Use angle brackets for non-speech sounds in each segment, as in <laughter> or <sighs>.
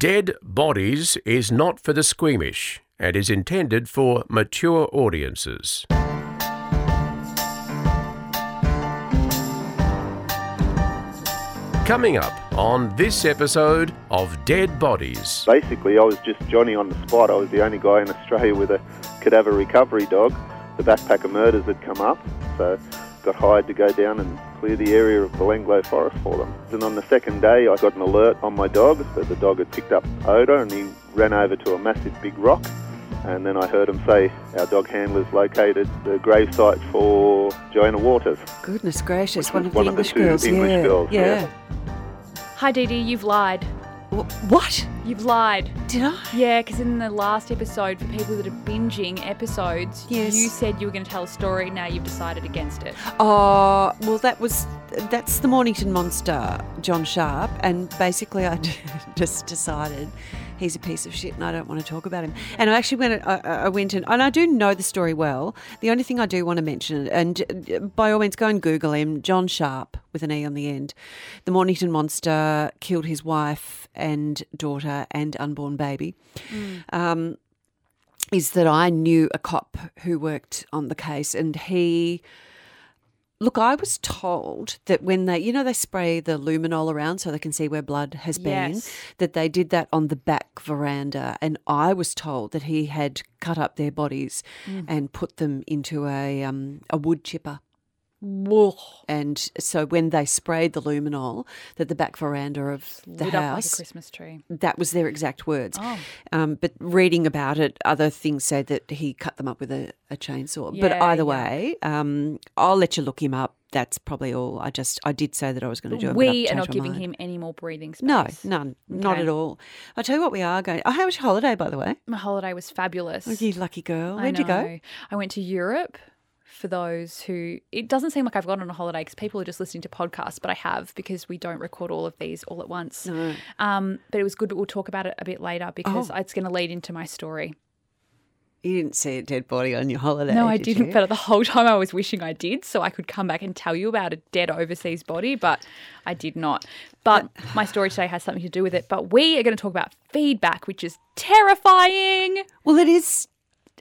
Dead Bodies is not for the squeamish and is intended for mature audiences. Coming up on this episode of Dead Bodies. Basically, I was just Johnny on the spot. I was the only guy in Australia with a cadaver recovery dog. The backpacker murders had come up, so got hired to go down and clear the area of Belanglo Forest for them. And on the second day, I got an alert on my dog that the dog had picked up odour and he ran over to a massive big rock. And then I heard him say our dog handlers located the grave site for Joanne Walters. Goodness gracious, one was of one the of the English two girls. English yeah. girls, yeah. yeah. Hi, Dee Dee, you've lied. Wh- What? You've lied. Did I? Yeah, because in the last episode, for people that are binging episodes, Yes. you said you were going to tell a story. Now you've decided against it. Oh, well, that was that's the Mornington monster, John Sharpe, and basically I <laughs> just decided he's a piece of shit and I don't want to talk about him. And I actually went, I, I went and, and I do know the story well. The only thing I do want to mention, and uh, by all means, go and Google him, John Sharpe with an E on the end. The Mornington monster killed his wife and daughter and unborn baby. Um, is that I knew a cop who worked on the case, and he. Look, I was told that when they, you know, they spray the luminol around so they can see where blood has been, Yes. that they did that on the back veranda. And I was told that he had cut up their bodies and put them into a um, a wood chipper. And so when they sprayed the luminol, that the back veranda of the Lit up like a house, Christmas tree. that was their exact words. Oh. Um, but reading about it, other things say that he cut them up with a, a chainsaw. but either yeah. way, um, I'll let you look him up. That's probably all. I just I did say that I was going to do it. We are not giving mind. him any more breathing space. No, none, not at all. I'll tell you what, we are going. Oh, how was your holiday, by the way? My holiday was fabulous. Oh, you lucky girl. Where'd you go? I went to Europe. For those who, it doesn't seem like I've gone on a holiday because people are just listening to podcasts, but I have because we don't record all of these all at once. No. Um, but it was good, but we'll talk about it a bit later because Oh. it's going to lead into my story. You didn't see a dead body on your holiday. No, I did didn't. you? But the whole time I was wishing I did, so I could come back and tell you about a dead overseas body, but I did not. But <sighs> my story today has something to do with it. But we are going to talk about feedback, which is terrifying. Well, it is.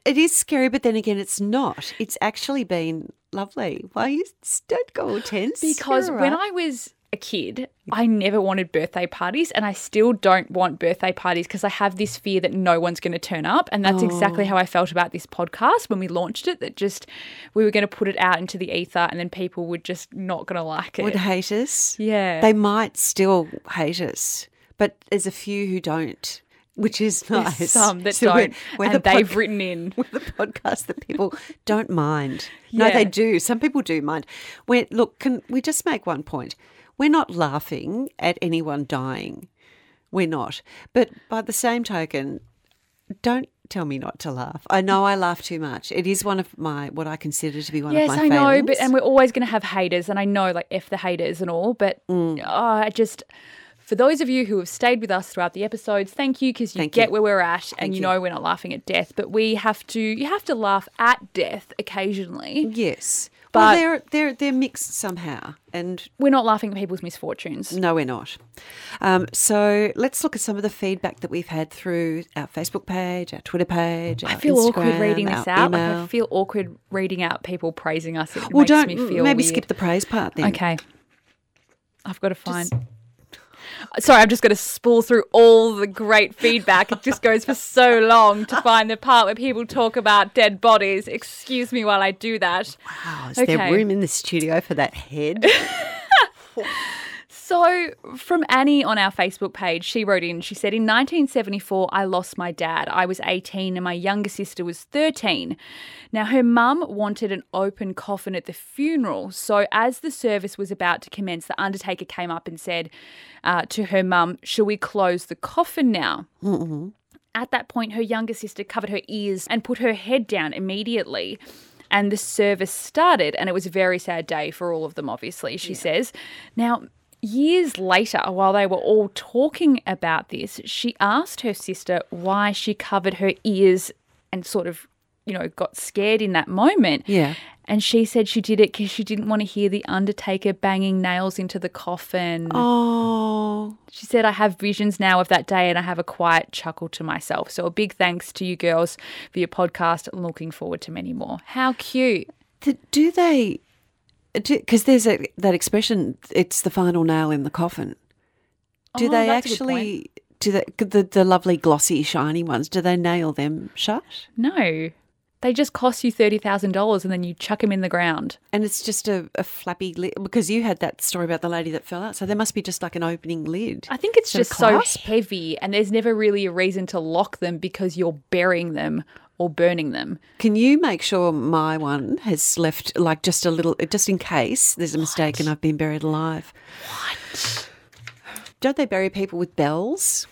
It is scary, but then again, it's not. It's actually been lovely. Why you don't go all tense? Because You're when. I was a kid, I never wanted birthday parties, and I still don't want birthday parties because I have this fear that no one's going to turn up. And that's exactly Oh. how I felt about this podcast when we launched it. That just we were going to put it out into the ether, and then people were just not going to like it. would hate us. yeah, They might still hate us, but there's a few who don't, which is There's nice. some that <laughs> So don't, we're and the they've written in. <laughs> We're the podcast that people <laughs> don't mind. No, Yeah. they do. Some people do mind. We're, look, can we just make one point? We're not laughing at anyone dying. We're not. But by the same token, don't tell me not to laugh. I know I laugh too much. It is one of my what I consider to be one Yes, of my Yes, I know, but and we're always going to have haters, and I know like f the haters and all, but Mm. oh, I just. For those of you who have stayed with us throughout the episodes, thank you because you Thank get you. where we're at, Thank and you you. know we're not laughing at death. But we have to, you have to laugh at death occasionally. yes. But- well, they're they're they're mixed somehow, and We're not laughing at people's misfortunes. No, we're not. Um, so let's look at some of the feedback that we've had through our Facebook page, our Twitter page. Our I feel awkward reading this out. Like I feel awkward reading out people praising us. It well, makes don't me feel maybe weird. skip the praise part then. Okay. I've got to find. Sorry, I'm just going to spool through all the great feedback. It just goes for so long to <laughs> find the part where people talk about dead bodies. Excuse me while I do that. Wow, is Okay. there room in the studio for that head? <laughs> So, from Annie on our Facebook page, she wrote in, she said, In 1974, I lost my dad. I was 18 and my younger sister was 13. Now, her mum wanted an open coffin at the funeral. So, as the service was about to commence, the undertaker came up and said uh, to her mum, Shall we close the coffin now? At that point, her younger sister covered her ears and put her head down immediately. And the service started, and it was a very sad day for all of them, obviously, she says. Now, years later, while they were all talking about this, she asked her sister why she covered her ears and sort of, you know, got scared in that moment. Yeah. And she said she did it because she didn't want to hear the undertaker banging nails into the coffin. Oh, She said, I have visions now of that day and I have a quiet chuckle to myself. So a big thanks to you girls for your podcast. Looking forward to many more. How cute. Do they? Because there's a, that expression. It's the final nail in the coffin. Do Oh, they that's a good actually? Do they, the the lovely glossy shiny ones? Do they nail them shut? No, they just cost you $30,000 and then you chuck them in the ground. And it's just a, a flappy lid because you had that story about the lady that fell out. So there must be just like an opening lid. I think it's just so heavy and there's never really a reason to lock them because you're burying them or burning them. Can you make sure my one has left like just a little, just in case there's a mistake and I've been buried alive? What? Don't they bury people with bells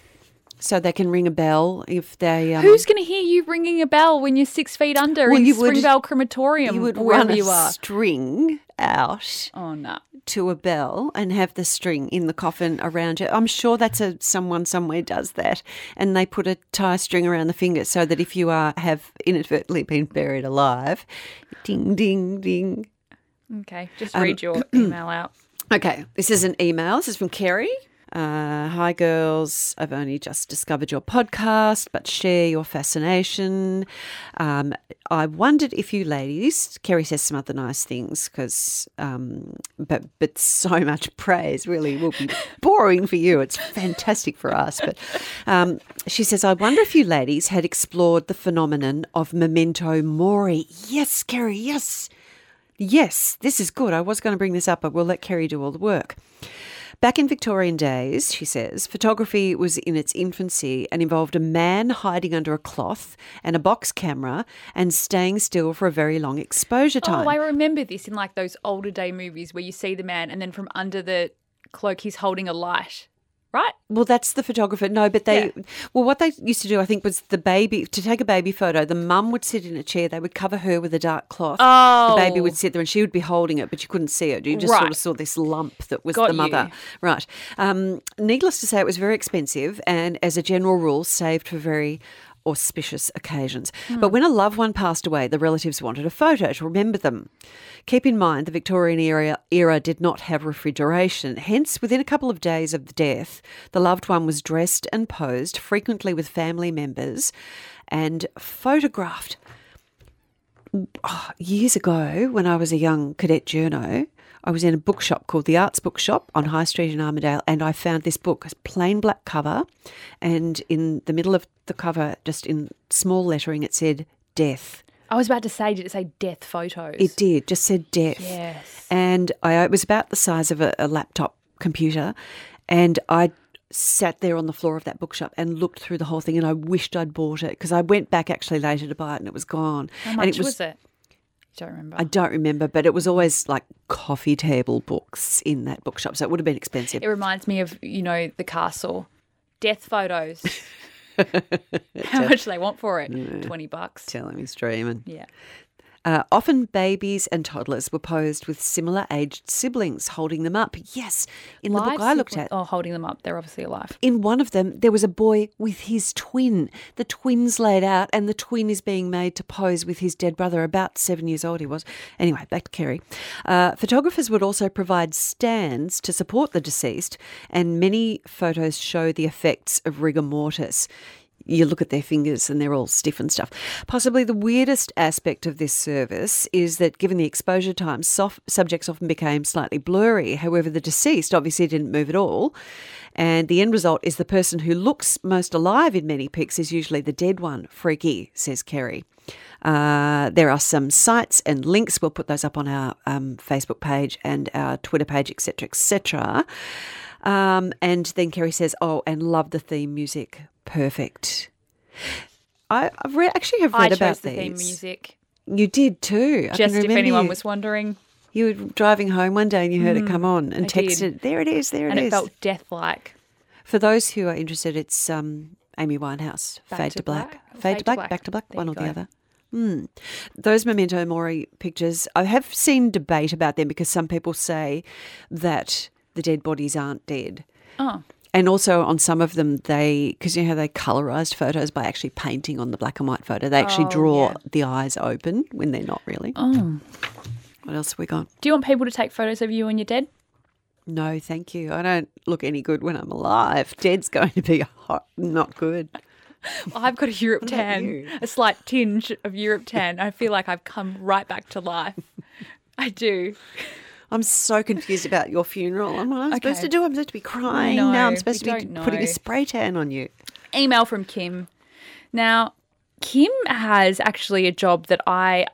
so they can ring a bell if they? Um, Who's going to hear you ringing a bell when you're six feet under Well, in you would- Springvale Crematorium you would run a you are? string out Oh, no. to a bell and have the string in the coffin around you. I'm sure that's a someone somewhere does that, and they put a tie string around the finger so that if you are have inadvertently been buried alive, ding ding ding. Okay, just Um, read your <clears throat> email out. Okay, this is an email. This is from Kerry. Uh, hi, girls. I've only just discovered your podcast, but share your fascination. Um, I wondered if you ladies, Kerry says some other nice things, because, um, but but so <laughs> much praise really will be boring for you. It's fantastic for us. But um, she says, I wonder if you ladies had explored the phenomenon of memento mori. Yes, Kerry, yes. Yes, this is good. I was going to bring this up, but we'll let Kerry do all the work. Back in Victorian days, she says, photography was in its infancy and involved a man hiding under a cloth and a box camera and staying still for a very long exposure oh, time. Oh, I remember this in like those older day movies where you see the man and then from under the cloak he's holding a light, right? Well, that's the photographer. No, but they, Yeah. well, what they used to do, I think, was the baby, to take a baby photo, the mum would sit in a chair, they would cover her with a dark cloth. Oh. The baby would sit there and she would be holding it, but you couldn't see it. You just sort of saw this lump that was Got the mother. you. Right. Um, needless to say, it was very expensive and, as a general rule, saved for very auspicious occasions. Hmm. But when a loved one passed away, the relatives wanted a photo to remember them. Keep in mind, the Victorian era, era did not have refrigeration. Hence, within a couple of days of the death, the loved one was dressed and posed, frequently with family members, and photographed. Oh, years ago, when I was a young cadet journo, I was in a bookshop called the Arts Bookshop on High Street in Armadale, and I found this book, a plain black cover, and in the middle of the cover, just in small lettering, it said "Death." I was about to say, did it say death photos? It did, just said "Death." Yes. And I, it was about the size of a, a laptop computer, and I sat there on the floor of that bookshop and looked through the whole thing, and I wished I'd bought it because I went back actually later to buy it, and it was gone. How and much it was, it? Don't remember. I don't remember, but it was always like coffee table books in that bookshop, so it would have been expensive. It reminds me of, you know, the castle. Death photos. <laughs> How much do they want for it? 20 bucks. Telling me streaming. Yeah. Uh, often babies and toddlers were posed with similar aged siblings holding them up. Yes, in the book I looked at. Oh, holding them up. They're obviously alive. In one of them, there was a boy with his twin. The twin's laid out, and the twin is being made to pose with his dead brother. About seven years old, he was. Anyway, back to Kerry. Uh, photographers would also provide stands to support the deceased, and many photos show the effects of rigor mortis. You look at their fingers and they're all stiff and stuff. Possibly the weirdest aspect of this service is that given the exposure time, soft subjects often became slightly blurry. However, the deceased obviously didn't move at all. And the end result is the person who looks most alive in many pics is usually the dead one. Freaky, says Kerry. Uh, there are some sites and links. We'll put those up on our um, Facebook page and our Twitter page, etc., etc. Um, and then Kerry says, "Oh, and love the theme music. Perfect." I, I've re- actually have I read chose about the these. theme music. You did too. I Just if anyone you. was wondering. You were driving home one day and you heard it come on and Mm, I did. texted, "There it is. There it is. and it it is." felt death like. For those who are interested, it's um, Amy Winehouse, Back Fade to to Black. Black? Fade, to Black, Back to Black, There one or the other. Hmm. Those Memento Mori pictures, I have seen debate about them because some people say that the dead bodies aren't dead. Oh. And also on some of them, they, because you know how they colorized photos by actually painting on the black and white photo, they actually Oh, draw yeah. the eyes open when they're not really. Oh. What else have we got? Do you want people to take photos of you when you're dead? No, thank you. I don't look any good when I'm alive. Dead's going to be <laughs> hot, not good. Well, I've got a Europe <laughs> tan, a slight tinge of Europe tan. I feel like I've come right back to life. I do. I'm so confused about your funeral. I'm not supposed Okay. to do. I'm supposed to be crying know, now. I'm supposed to be don't putting a spray tan on you. email from Kim. Now, Kim has actually a job that I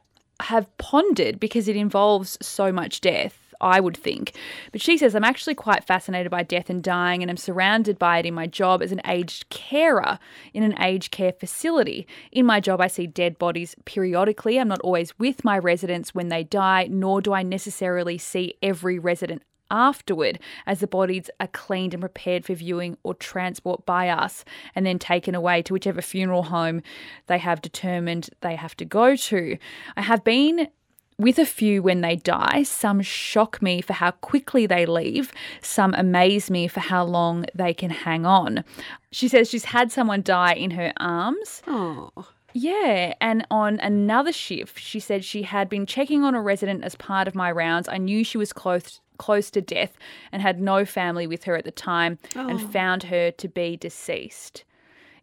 have pondered because it involves so much death. I would think. But she says, I'm actually quite fascinated by death and dying, and I'm surrounded by it in my job as an aged carer in an aged care facility. In my job, I see dead bodies periodically. I'm not always with my residents when they die, nor do I necessarily see every resident afterward as the bodies are cleaned and prepared for viewing or transport by us and then taken away to whichever funeral home they have determined they have to go to. I have been with a few when they die. Some shock me for how quickly they leave, some amaze me for how long they can hang on. She says she's had someone die in her arms. Oh, Yeah, and on another shift, she said she had been checking on a resident as part of my rounds. I knew she was close close to death and had no family with her at the time and oh. found her to be deceased.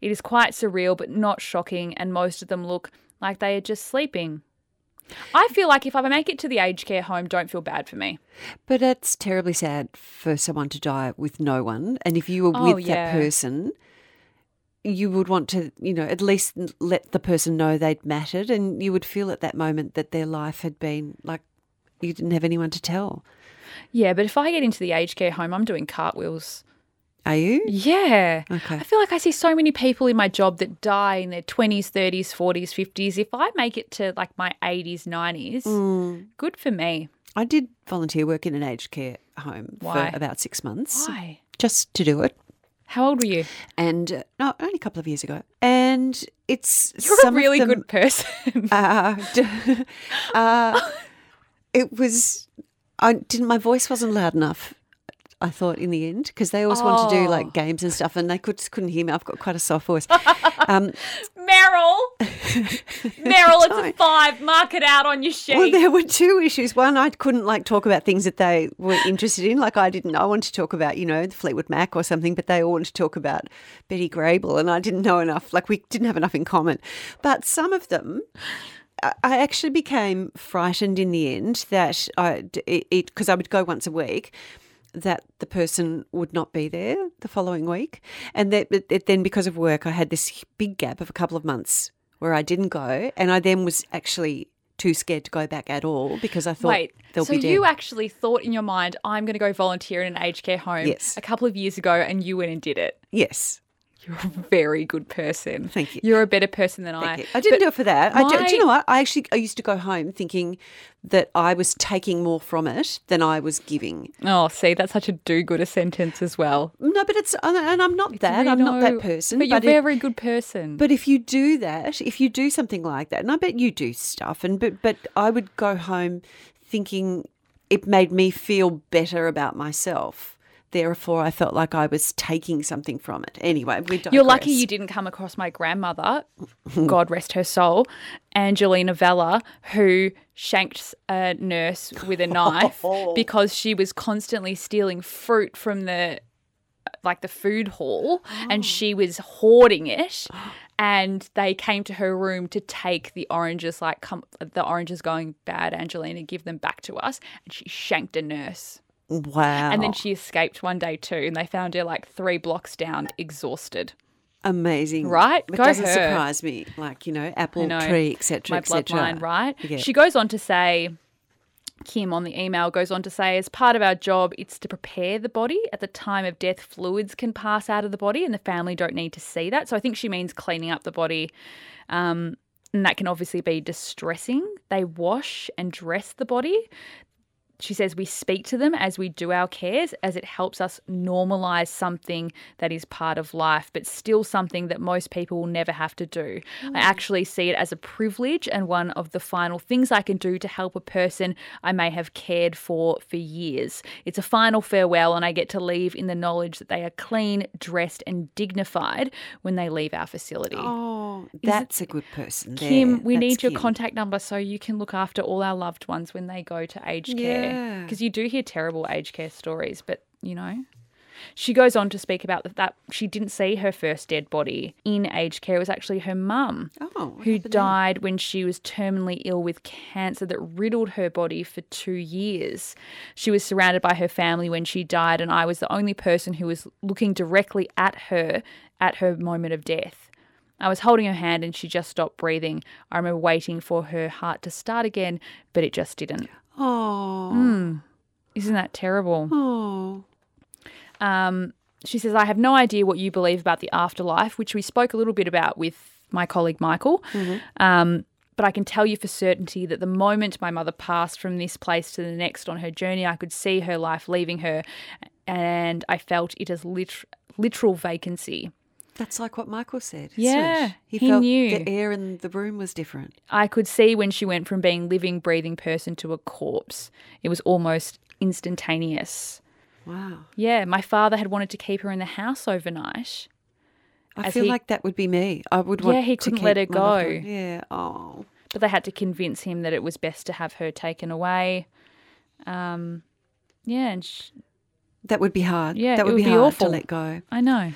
It is quite surreal but not shocking and most of them look like they are just sleeping. I feel like if I make it to the aged care home, don't feel bad for me. but it's terribly sad for someone to die with no one. And if you were Oh, with yeah. that person, you would want to, you know, at least let the person know they'd mattered, and you would feel at that moment that their life had been like you didn't have anyone to tell. Yeah, but if I get into the aged care home, I'm doing cartwheels. Are you? Yeah. Okay. I feel like I see so many people in my job that die in their 20s, 30s, 40s, 50s. If I make it to like my 80s, 90s, Mm. good for me. I did volunteer work in an aged care home Why? for about six months, Why? just to do it. How old were you? And uh, no, only a couple of years ago. And it's You're a really them- good person. <laughs> Uh, <laughs> uh, it was. I didn't. My voice wasn't loud enough. I thought in the end because they always wanted to do Oh. like games and stuff, and they could couldn't hear me. I've got quite a soft voice. <laughs> Um, Meryl. <laughs> Meryl, it's a five. Mark it out on your sheet. well, there were two issues. One, I couldn't like talk about things that they were interested in. Like I didn't. I wanted to talk about you know the Fleetwood Mac or something, but they all wanted to talk about Betty Grable, and I didn't know enough. Like we didn't have enough in common. But some of them. I- I actually became frightened in the end that I it because I would go once a week that the person would not be there the following week, and that then because of work I had this big gap of a couple of months where I didn't go, and I then was actually too scared to go back at all because I thought Wait, they'll so be dead. you actually thought in your mind, I'm going to go volunteer in an aged care home Yes. a couple of years ago, and you went and did it. yes, You're a very good person. Thank you. You're a better person than I. You. I didn't But do it for that. I do, do you know what? I actually I used to go home thinking that I was taking more from it than I was giving. Oh, see, that's such a do-gooder sentence as well. No, but it's and I'm not that. Really I'm not that person. But you're a very good person. But if you do that, if you do something like that, and I bet you do stuff, and but but I would go home thinking it made me feel better about myself. Therefore, I felt like I was taking something from it. Anyway, we You're lucky you didn't come across my grandmother, God rest her soul, Angelina Vella, who shanked a nurse with a <laughs> knife oh. because she was constantly stealing fruit from the uh, like the food hall and she oh. was hoarding it and they came to her room to take the oranges like come the oranges going bad angelina give them back to us and she shanked a nurse Wow. and then she escaped one day too and they found her like three blocks down exhausted amazing, Right? It Go doesn't her. surprise me. Like you know, apple know. tree, etc., bloodline, right? Yeah. She goes on to say, Kim on the email goes on to say, as part of our job, it's to prepare the body. At the time of death, fluids can pass out of the body, and the family don't need to see that. So I think she means cleaning up the body. Um, and that can obviously be distressing. They wash and dress the body. She says we speak to them as we do our cares, as it helps us normalize something that is part of life, but still something that most people will never have to do. I mm. actually see it as a privilege and one of the final things I can do to help a person I may have cared for for years. It's a final farewell, and I get to leave in the knowledge that they are clean, dressed, and dignified when they leave our facility. Oh, that's a good person. There. Kim, we That's need your Kim. contact number so you can look after all our loved ones when they go to aged care. Because you do hear terrible aged care stories, but you know. She goes on to speak about that, that she didn't see her first dead body in aged care. It was actually her mum Oh, who died when she was terminally ill with cancer that riddled her body for two years. She was surrounded by her family when she died, and I was the only person who was looking directly at her at her moment of death. I was holding her hand and she just stopped breathing. I remember waiting for her heart to start again, but it just didn't. Oh, Isn't that terrible? oh, Um, she says, I have no idea what you believe about the afterlife, which we spoke a little bit about with my colleague Michael. Um, but I can tell you for certainty that the moment my mother passed from this place to the next on her journey, I could see her life leaving her, and I felt it as lit- literal vacancy. That's like what Michael said. Yeah, he, he felt knew. the air in the room was different. I could see when she went from being living, breathing person to a corpse. It was almost instantaneous. Wow, Yeah, my father had wanted to keep her in the house overnight. I feel he- like that would be me. I would want. Yeah, he couldn't let her go. Yeah. Oh, but they had to convince him that it was best to have her taken away. Um, yeah, and sh- that would be hard. Yeah, that would, would be, be hard awful. to let go. I know.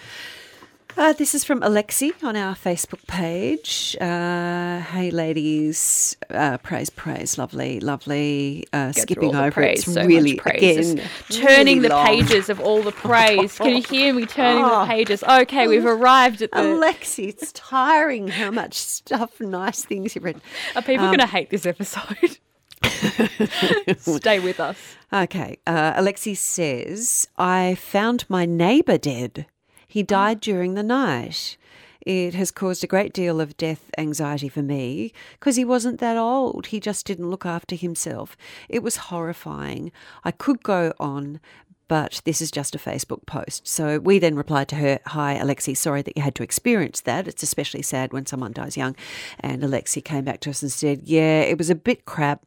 Uh, this is from Alexi on our Facebook page. Uh, hey, ladies, uh, praise, praise, lovely, lovely. Uh, skipping over praise, it's so really praise. again Just turning really the long. pages of all the <laughs> praise. Can you hear me turning Oh. the pages? Okay, we've <laughs> arrived at the. Alexi, it's tiring how much stuff, nice things you've written. Are people Um, going to hate this episode? <laughs> Stay with us. Okay. Uh, Alexi says, I found my neighbour dead. He died during the night. It has caused a great deal of death anxiety for me because he wasn't that old. He just didn't look after himself. It was horrifying. I could go on, but this is just a Facebook post. So we then replied to her, Hi, Alexi, sorry that you had to experience that. It's especially sad when someone dies young. And Alexi came back to us and said, Yeah, it was a bit crap,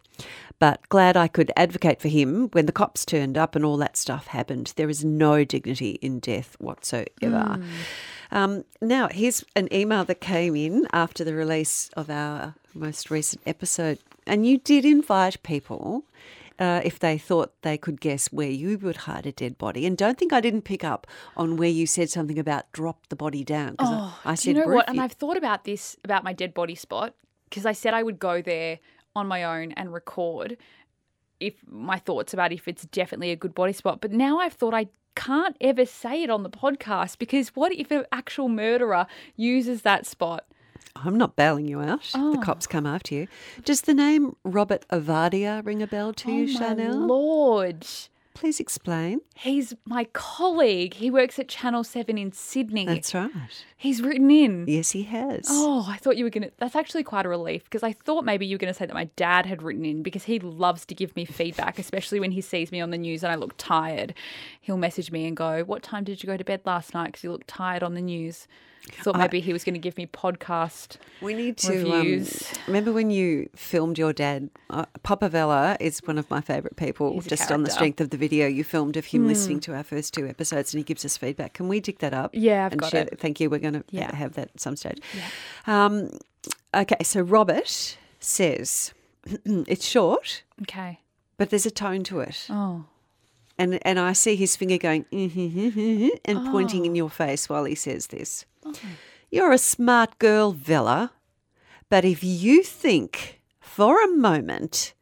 but glad I could advocate for him when the cops turned up and all that stuff happened. There is no dignity in death whatsoever. Um, now, here's an email that came in after the release of our most recent episode. And you did invite people uh, if they thought they could guess where you would hide a dead body. And don't think I didn't pick up on where you said something about drop the body down. 'cause I, I said, you know what? "Roof And. I've thought about this about my dead body spot because I said I would go there on my own and record if my thoughts about if it's definitely a good body spot. But now I've thought I can't ever say it on the podcast because what if an actual murderer uses that spot? I'm not bailing you out. Oh. The cops come after you. Does the name Robert Ovadia ring a bell to you, oh my Chanel? lord. Please explain. He's my colleague. He works at Channel 7 in Sydney. That's right. He's written in. Yes, he has. Oh, I thought you were going to. That's actually quite a relief because I thought maybe you were going to say that my dad had written in because he loves to give me feedback, <laughs> especially when he sees me on the news and I look tired. He'll message me and go, What time did you go to bed last night? Because you look tired on the news. Thought maybe he was going to give me podcast. We need to um, remember when you filmed your dad. Uh, Papa Vella is one of my favourite people. He's just on the. Strength of the video you filmed of him listening to our first two episodes, and he gives us feedback. Can we dig that up? Yeah, I've and got share it. Thank you. We're going to Yeah. have that at some stage. Um, okay, so Robert says <clears throat> it's short, Okay. but there's a tone to it. Oh. And and I see his finger going "Mm-hmm, and pointing Oh. in your face while he says this. You're a smart girl, Vella, but if you think for a moment,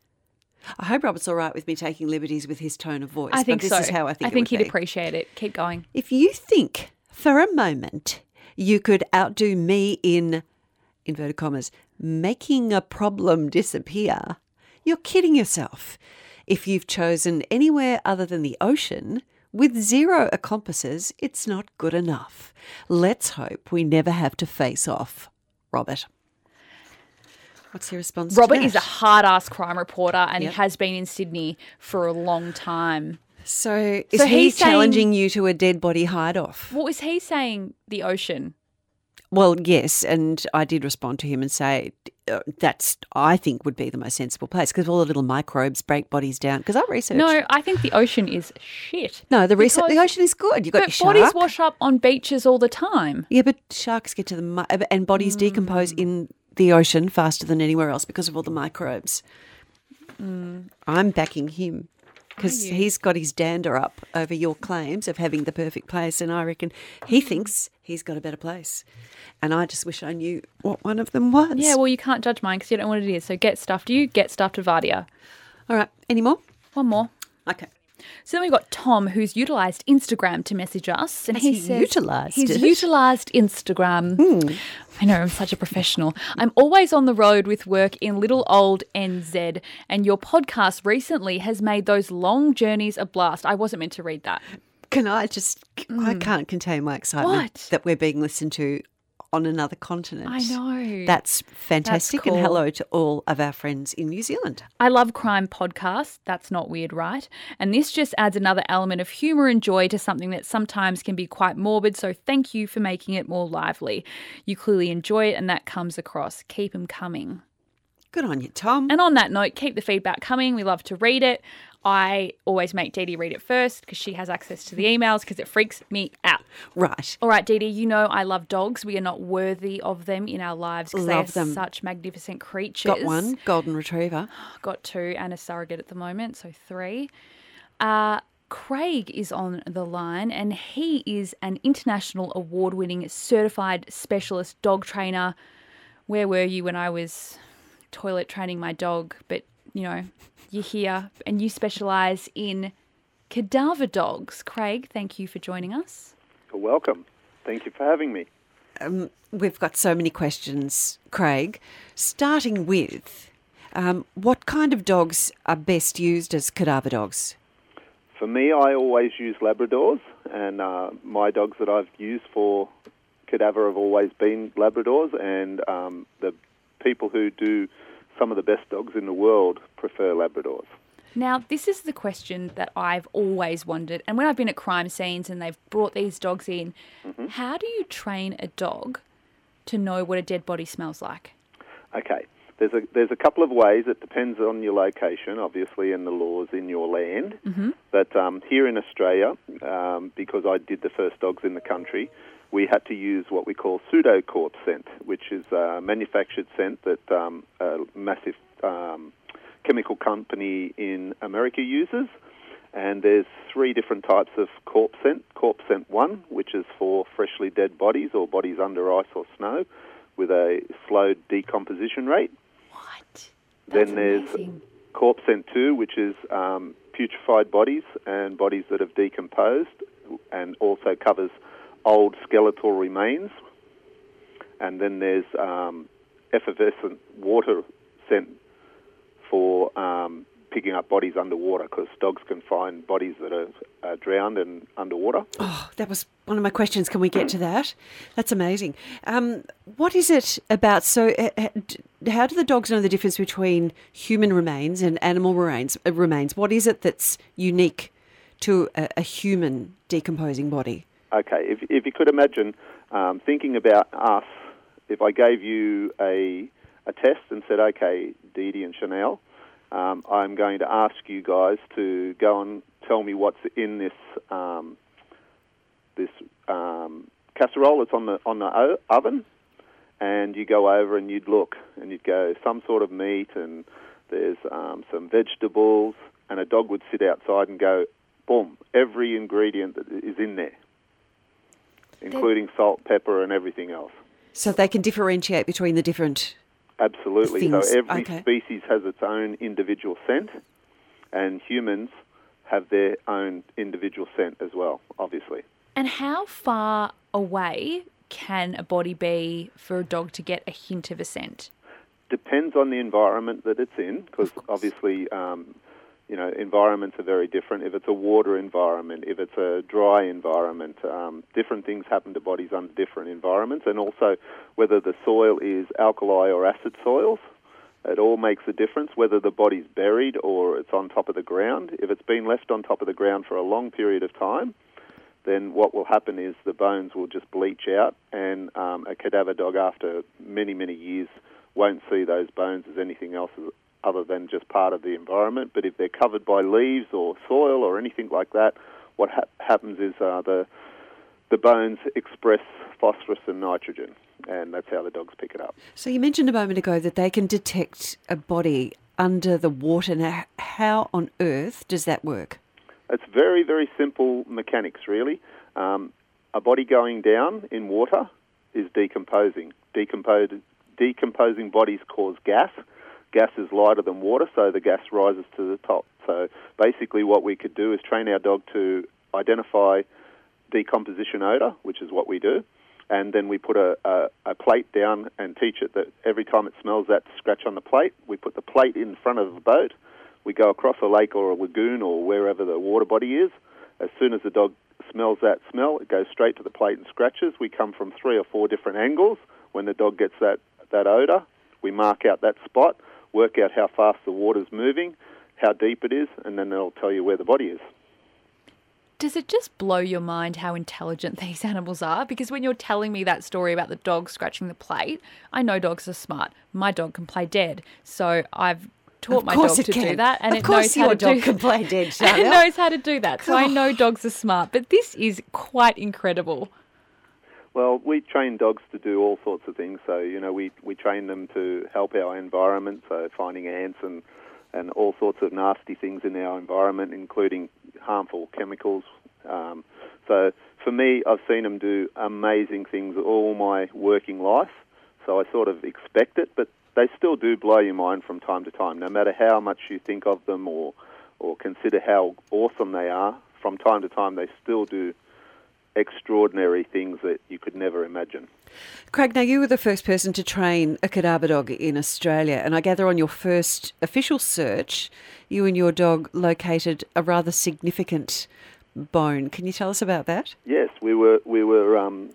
I hope Robert's all right with me taking liberties with his tone of voice. I think this so. is how I think. I think he'd be. appreciate it. Keep going. If you think for a moment you could outdo me in inverted commas making a problem disappear, you're kidding yourself. If you've chosen anywhere other than the ocean with zero accomplices, it's not good enough. Let's hope we never have to face off. Robert. What's your response? to Robert is a hard ass crime reporter and Yep. he has been in Sydney for a long time. So is So he he's saying- challenging you to a dead body hide off? What was he saying? The ocean. Well, yes, and I did respond to him and say uh, that's I think would be the most sensible place because all the little microbes break bodies down. Because I researched. No, I think the ocean is shit. no, the research, the ocean is good. You got But bodies wash up on beaches all the time. Yeah, but sharks get to the mi- and bodies decompose Mm. in the ocean faster than anywhere else because of all the microbes. I'm backing him because he's got his dander up over your claims of having the perfect place, and I reckon he thinks he's got a better place. And I just wish I knew what one of them was. Yeah, well, you can't judge mine because you don't know what it is. So get stuffed. You get stuffed Ovadia. all right. Any more? One more. Okay. So then we've got Tom, who's utilised Instagram to message us, and Has he, he says utilised he's it? utilised Instagram. I know I'm such a professional. I'm always on the road with work in little old NZ, and your podcast recently has made those long journeys a blast. I wasn't meant to read that. Can I just? I can't contain my excitement Mm. What? that we're being listened to on another continent. I know. That's fantastic, cool. and hello to all of our friends in New Zealand. I love crime podcasts. That's not weird, right? And this just adds another element of humour and joy to something that sometimes can be quite morbid. So thank you for making it more lively. You clearly enjoy it, and that comes across. Keep them coming. Good on you, Tom. And on that note, keep the feedback coming. We love to read it. I always make Dee Dee read it first because she has access to the emails because it freaks me out. right. All right, Dee Dee, you know I love dogs. We are not worthy of them in our lives because they are them. such magnificent creatures. Got one golden retriever. <gasps> Got two and a surrogate at the moment, so three. Uh, Craig is on the line and he is an international award winning certified specialist dog trainer. Where were you when I was toilet training my dog? But, you know, you're here and you specialize in cadaver dogs. Craig, thank you for joining us. You're welcome. Thank you for having me. We've got so many questions, Craig. Starting with, um, what kind of dogs are best used as cadaver dogs? For me, I always use Labradors, and uh, my dogs that I've used for cadaver have always been Labradors, and um, the people who do some of the best dogs in the world prefer Labradors. Now, this is the question that I've always wondered. And when I've been at crime scenes and they've brought these dogs in, how do you train a dog to know what a dead body smells like? Okay, there's a there's a couple of ways. It depends on your location, obviously, and the laws in your land. Mm-hmm. But um, here in Australia, um, because I did the first dogs in the country, we had to use what we call pseudo corpse scent, which is a manufactured scent that um, a massive um, chemical company in America uses. And there's three different types of corpse scent. Corpse scent 1, which is for freshly dead bodies or bodies under ice or snow with a slow decomposition rate. What? then there's amazing. corpse scent 2, which is um, putrefied bodies and bodies that have decomposed and also covers old skeletal remains. And then there's um, effervescent water scent for um, picking up bodies underwater because dogs can find bodies that are uh, drowned and underwater. Oh, that was one of my questions. Can we get to that? That's amazing. Um, what is it about? So, uh, uh, how do the dogs know the difference between human remains and animal remains? Uh, remains. What is it that's unique to a, a human decomposing body? Okay, if, if you could imagine um, thinking about us, if I gave you a, a test and said, okay, Dee Dee and Chanel, um, I'm going to ask you guys to go and tell me what's in this um, this um, casserole that's on the on the oven, and you go over and you'd look and you'd go some sort of meat and there's um, some vegetables, and a dog would sit outside and go, boom, every ingredient that is in there including salt, pepper, and everything else. So they can differentiate between the different. Absolutely. Things, So every okay. species has its own individual scent, and humans have their own individual scent as well, obviously. And how far away can a body be for a dog to get a hint of a scent? Depends on the environment that it's in, because obviously, um, you know, environments are very different. If it's a water environment, if it's a dry environment, um, different things happen to bodies under different environments, and also whether the soil is alkali or acid soils. It all makes a difference whether the body's buried or it's on top of the ground. If it's been left on top of the ground for a long period of time, then what will happen is the bones will just bleach out, and um, a cadaver dog, after many, many years, won't see those bones as anything else other than just part of the environment. But if they're covered by leaves or soil or anything like that, what ha- happens is uh, the the bones express phosphorus and nitrogen, and that's how the dogs pick it up. So you mentioned a moment ago that they can detect a body under the water. Now, how on earth does that work? It's very, very simple mechanics, really. Um, a body going down in water is decomposing. Decomposed, decomposing bodies cause gas. Gas is lighter than water, so the gas rises to the top. So basically, what we could do is train our dog to identify decomposition odour, which is what we do, and then we put a, a, a, plate down and teach it that every time it smells that scratch on the plate, we put the plate in front of the boat. We go across a lake or a lagoon or wherever the water body is. As soon as the dog smells that smell, it goes straight to the plate and scratches. We come from three or four different angles. When the dog gets that, that odour, we mark out that spot, work out how fast the water's moving, how deep it is, and then they'll tell you where the body is. Does it just blow your mind how intelligent <laughs> these animals are? Because when you're telling me that story about the dog scratching the plate, I know dogs are smart. My dog can play dead, so I've taught Of my dog it to do that, and Of it course knows how your to dog do. can play dead, and <laughs> it knows how to do that. So I know dogs are smart, but this is quite incredible. Well, we train dogs to do all sorts of things. So, you know, we, we train them to help our environment, so finding ants and, and all sorts of nasty things in our environment, including harmful chemicals. Um, so, for me, I've seen them do amazing things all my working life. So, I sort of expect it, but they still do blow your mind from time to time. No matter how much you think of them or, or consider how awesome they are, from time to time they still do extraordinary things that you could never imagine. Craig, now you were the first person to train a cadaver dog in Australia, and I gather on your first official search, you and your dog located a rather significant bone. Can you tell us about that? Yes, we were we were um,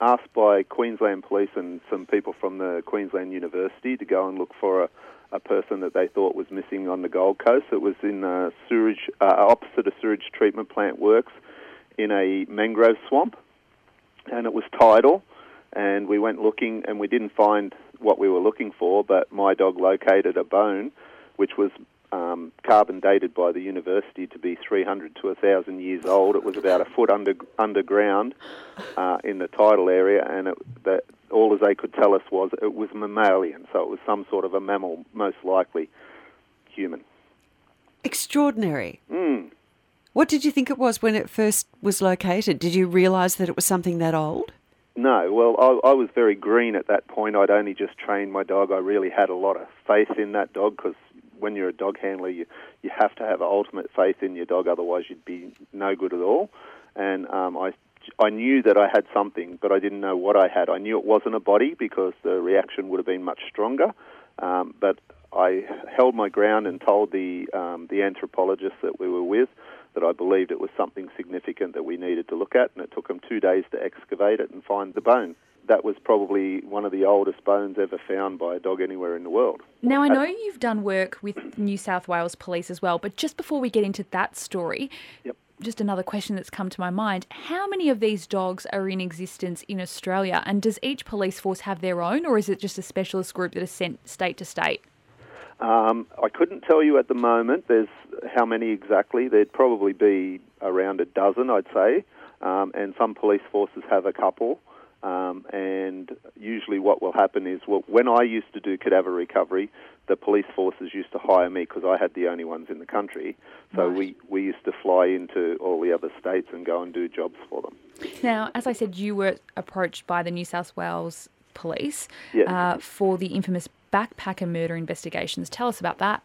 asked by Queensland Police and some people from the Queensland University to go and look for a, a person that they thought was missing on the Gold Coast. It was in a sewage uh, opposite a sewage treatment plant works in a mangrove swamp, and it was tidal. And we went looking, and we didn't find what we were looking for. But my dog located a bone, which was um, carbon dated by the university to be 300 to 1,000 years old. It was about a foot under underground uh, in the tidal area, and it, that, all as they could tell us was it was mammalian, so it was some sort of a mammal, most likely human. Extraordinary. Mm. What did you think it was when it first was located? Did you realise that it was something that old? No, well, I, I was very green at that point. I'd only just trained my dog. I really had a lot of faith in that dog because when you're a dog handler, you you have to have ultimate faith in your dog, otherwise you'd be no good at all. And um, I I knew that I had something, but I didn't know what I had. I knew it wasn't a body because the reaction would have been much stronger. Um, but I held my ground and told the um, the anthropologist that we were with that I believed it was something significant that we needed to look at, and it took them two days to excavate it and find the bone. That was probably one of the oldest bones ever found by a dog anywhere in the world. Now, I uh, know you've done work with New South Wales Police as well, but just before we get into that story, Yep. just another question that's come to my mind. How many of these dogs are in existence in Australia, and does each police force have their own, or is it just a specialist group that is sent state to state? Um, I couldn't tell you at the moment. There's how many exactly. There'd probably be around a dozen, I'd say, um, and some police forces have a couple. Um, and usually, what will happen is, well, when I used to do cadaver recovery, the police forces used to hire me because I had the only ones in the country. So Right. we, we used to fly into all the other states and go and do jobs for them. Now, as I said, you were approached by the New South Wales Police Yes. uh, for the infamous backpacker murder investigations. Tell us about that.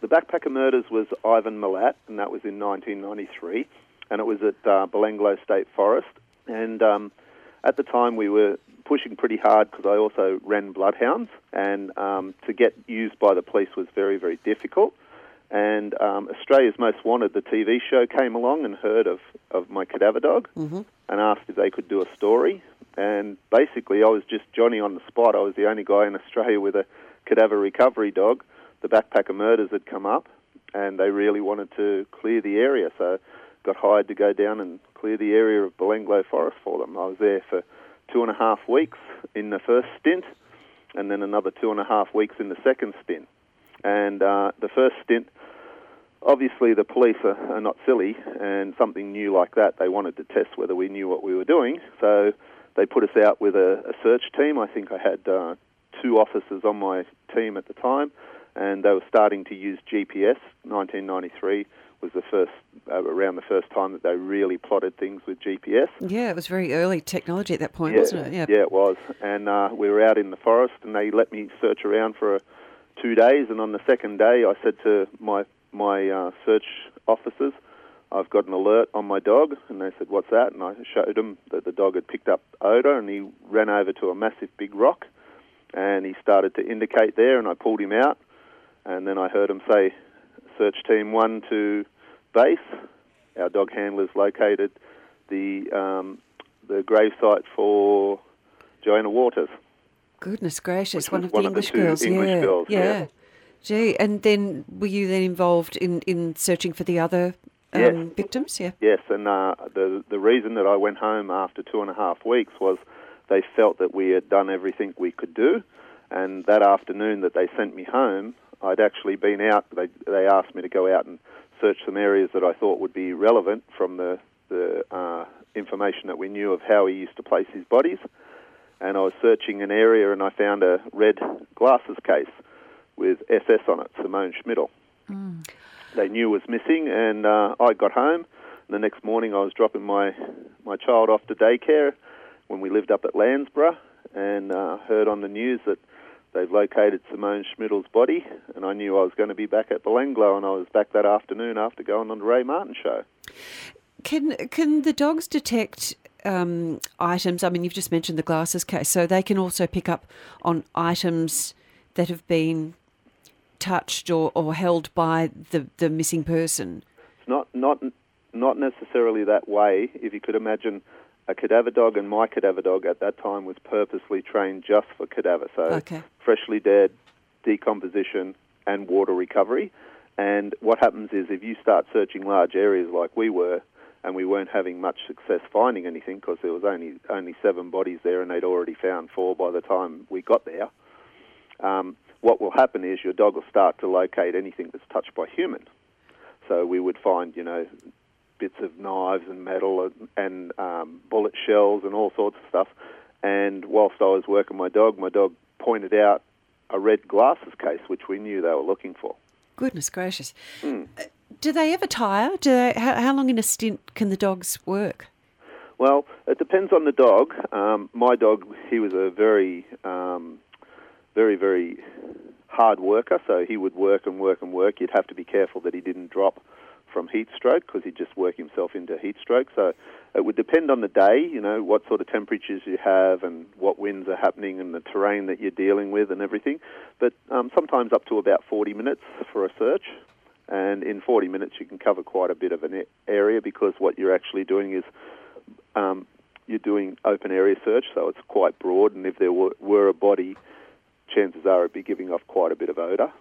The backpacker murders was Ivan Milat, and that was in 1993, and it was at uh, Belanglo State Forest. And um, at the time, we were pushing pretty hard because I also ran bloodhounds, and um, to get used by the police was very, very difficult. And um, Australia's Most Wanted, the TV show, came along and heard of, of my cadaver dog mm-hmm. and asked if they could do a story. And basically, I was just Johnny on the spot. I was the only guy in Australia with a cadaver recovery dog. The backpacker murders had come up, and they really wanted to clear the area. So got hired to go down and clear the area of Belanglo Forest for them. I was there for two and a half weeks in the first stint, and then another two and a half weeks in the second stint. And uh, the first stint, obviously, the police are, are not silly, and something new like that, they wanted to test whether we knew what we were doing. So they put us out with a, a search team. I think I had uh, two officers on my team at the time, and they were starting to use GPS. 1993 was the first uh, around the first time that they really plotted things with GPS. Yeah, it was very early technology at that point, Yeah, wasn't it? Yeah. yeah, it was. And uh, we were out in the forest, and they let me search around for uh, two days. And on the second day, I said to my my uh, search officers, "I've got an alert on my dog." And they said, "What's that?" And I showed them that the dog had picked up odor, and he ran over to a massive big rock, and he started to indicate there, and I pulled him out, and then I heard him say, "Search team one to base." Our dog handlers located the um, the grave site for Joanne Walters. Goodness gracious, one of the one of the English girls. English yeah. girls, yeah. yeah. Gee, and then were you then involved in, in searching for the other um, Yes. victims? Yeah. Yes, and uh, the the reason that I went home after two and a half weeks was they felt that we had done everything we could do, and that afternoon that they sent me home, I'd actually been out. They they asked me to go out and search some areas that I thought would be relevant from the the uh, information that we knew of how he used to place his bodies, and I was searching an area and I found a red glasses case with SS on it, Simone Schmidl they knew was missing, and uh, I got home. The next morning, I was dropping my my child off to daycare when we lived up at Landsborough, and uh, heard on the news that they've located Simone Schmidl's body, and I knew I was going to be back at Belanglo, and I was back that afternoon after going on the Ray Martin show. Can can the dogs detect um, items? I mean, you've just mentioned the glasses case, so they can also pick up on items that have been touched or, or held by the, the missing person. It's not not not necessarily that way. If you could imagine a cadaver dog, and my cadaver dog at that time was purposely trained just for cadaver, so Okay. freshly dead, decomposition, and water recovery. And what happens is if you start searching large areas like we were, and we weren't having much success finding anything because there was only only seven bodies there, and they'd already found four by the time we got there. Um, what will happen is your dog will start to locate anything that's touched by human. So we would find, you know, bits of knives and metal and, and um, bullet shells and all sorts of stuff. And whilst I was working my dog, my dog pointed out a red glasses case, which we knew they were looking for. Goodness gracious. Uh, Do they ever tire? Do they, how, how long in a stint can the dogs work? Well, it depends on the dog. Um, my dog, he was a very, um, very, very hard worker, so he would work and work and work. You'd have to be careful that he didn't drop from heat stroke because he'd just work himself into heat stroke. So it would depend on the day, you know, what sort of temperatures you have and what winds are happening and the terrain that you're dealing with and everything. But um, sometimes up to about 40 minutes for a search. And in 40 minutes, you can cover quite a bit of an area because what you're actually doing is um, you're doing open area search, so it's quite broad. And if there were, were a body, chances are it'd be giving off quite a bit of odour.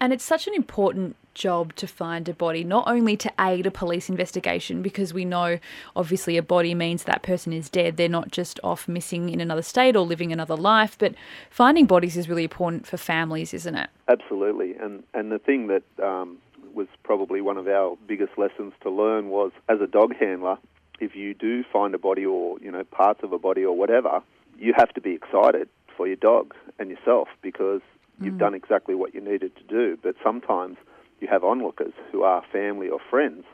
And it's such an important job to find a body, not only to aid a police investigation, because we know obviously a body means that person is dead. They're not just off missing in another state or living another life, but finding bodies is really important for families, isn't it? Absolutely, and and the thing that um, was probably one of our biggest lessons to learn was as a dog handler, if you do find a body or you know parts of a body or whatever, you have to be excited for your dog and yourself because you've done exactly what you needed to do. But sometimes you have onlookers who are family or friends,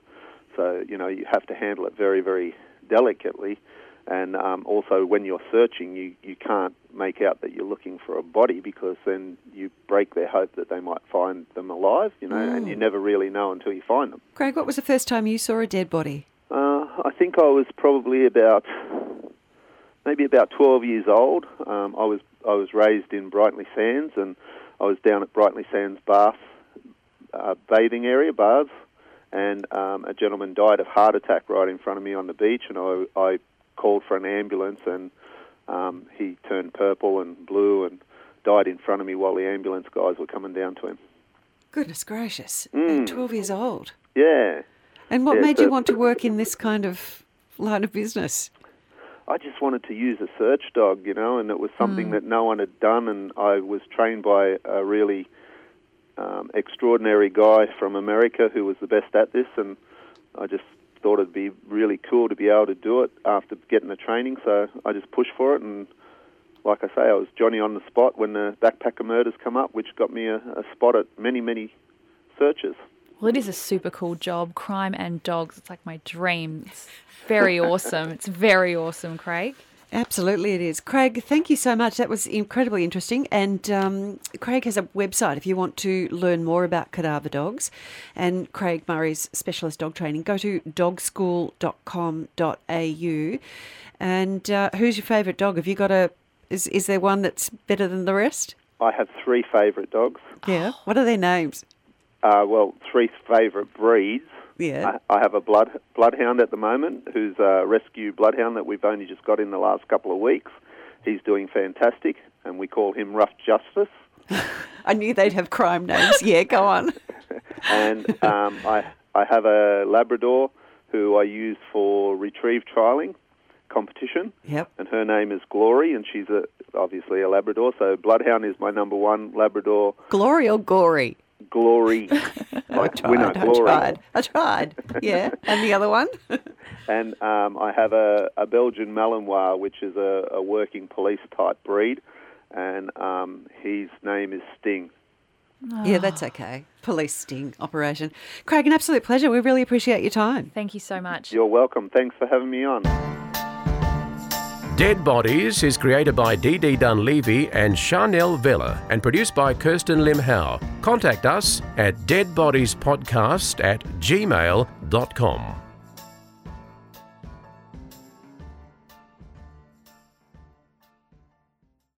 so you know you have to handle it very very delicately. And um, also, when you're searching, you, you can't make out that you're looking for a body because then you break their hope that they might find them alive, you know, and you never really know until you find them. Craig, what was the first time you saw a dead body? Uh, I think I was probably about maybe about 12 years old. Um, I was I was raised in Brighton-Le-Sands, and I was down at Brighton-Le-Sands bath uh, bathing area, baths, and um, a gentleman died of heart attack right in front of me on the beach, and I, I called for an ambulance, and um, he turned purple and blue and died in front of me while the ambulance guys were coming down to him. Goodness gracious. Mm. At 12 years old. Yeah. And what Yeah, made you want to work in this kind of line of business? I just wanted to use a search dog, you know, and it was something that no one had done, and I was trained by a really um, extraordinary guy from America who was the best at this, and I just thought it'd be really cool to be able to do it after getting the training. So I just pushed for it, and like I say, I was Johnny on the spot when the backpacker murders come up, which got me a, a spot at many, many searches. Well, it is a super cool job. Crime and dogs. It's like my dream. It's very <laughs> awesome. It's very awesome, Craig. Absolutely, it is. Craig, thank you so much. That was incredibly interesting. And um, Craig has a website if you want to learn more about cadaver dogs and Craig Murray's specialist dog training. Go to dogschool.com.au. And uh, who's your favourite dog? Have you got a. Is, is there one that's better than the rest? I have three favourite dogs. Yeah. What are their names? Uh, well, three favourite breeds. Yeah. I, I have a blood bloodhound at the moment, who's a rescue bloodhound that we've only just got in the last couple of weeks. He's doing fantastic, and we call him Rough Justice. <laughs> I knew they'd have crime names. Yeah, go on. <laughs> And um, I I have a Labrador who I use for retrieve trialing competition, Yep. and her name is Glory, and she's a, obviously a Labrador. So Bloodhound is my number one Labrador. Glory or gory? Glory, <laughs> I tried. winner I Glory. tried. I tried. Yeah. And the other one? <laughs> And um, I have a, a Belgian Malinois, which is a, a working police type breed, and um, his name is Sting. Yeah, that's okay. Police sting operation. Craig, an absolute pleasure. We really appreciate your time. Thank you so much. You're welcome. Thanks for having me on. Dead Bodies is created by D.D. Dunleavy and Chanel Villa and produced by Kirsten Lim Howe. Contact us at deadbodiespodcast at gmail.com.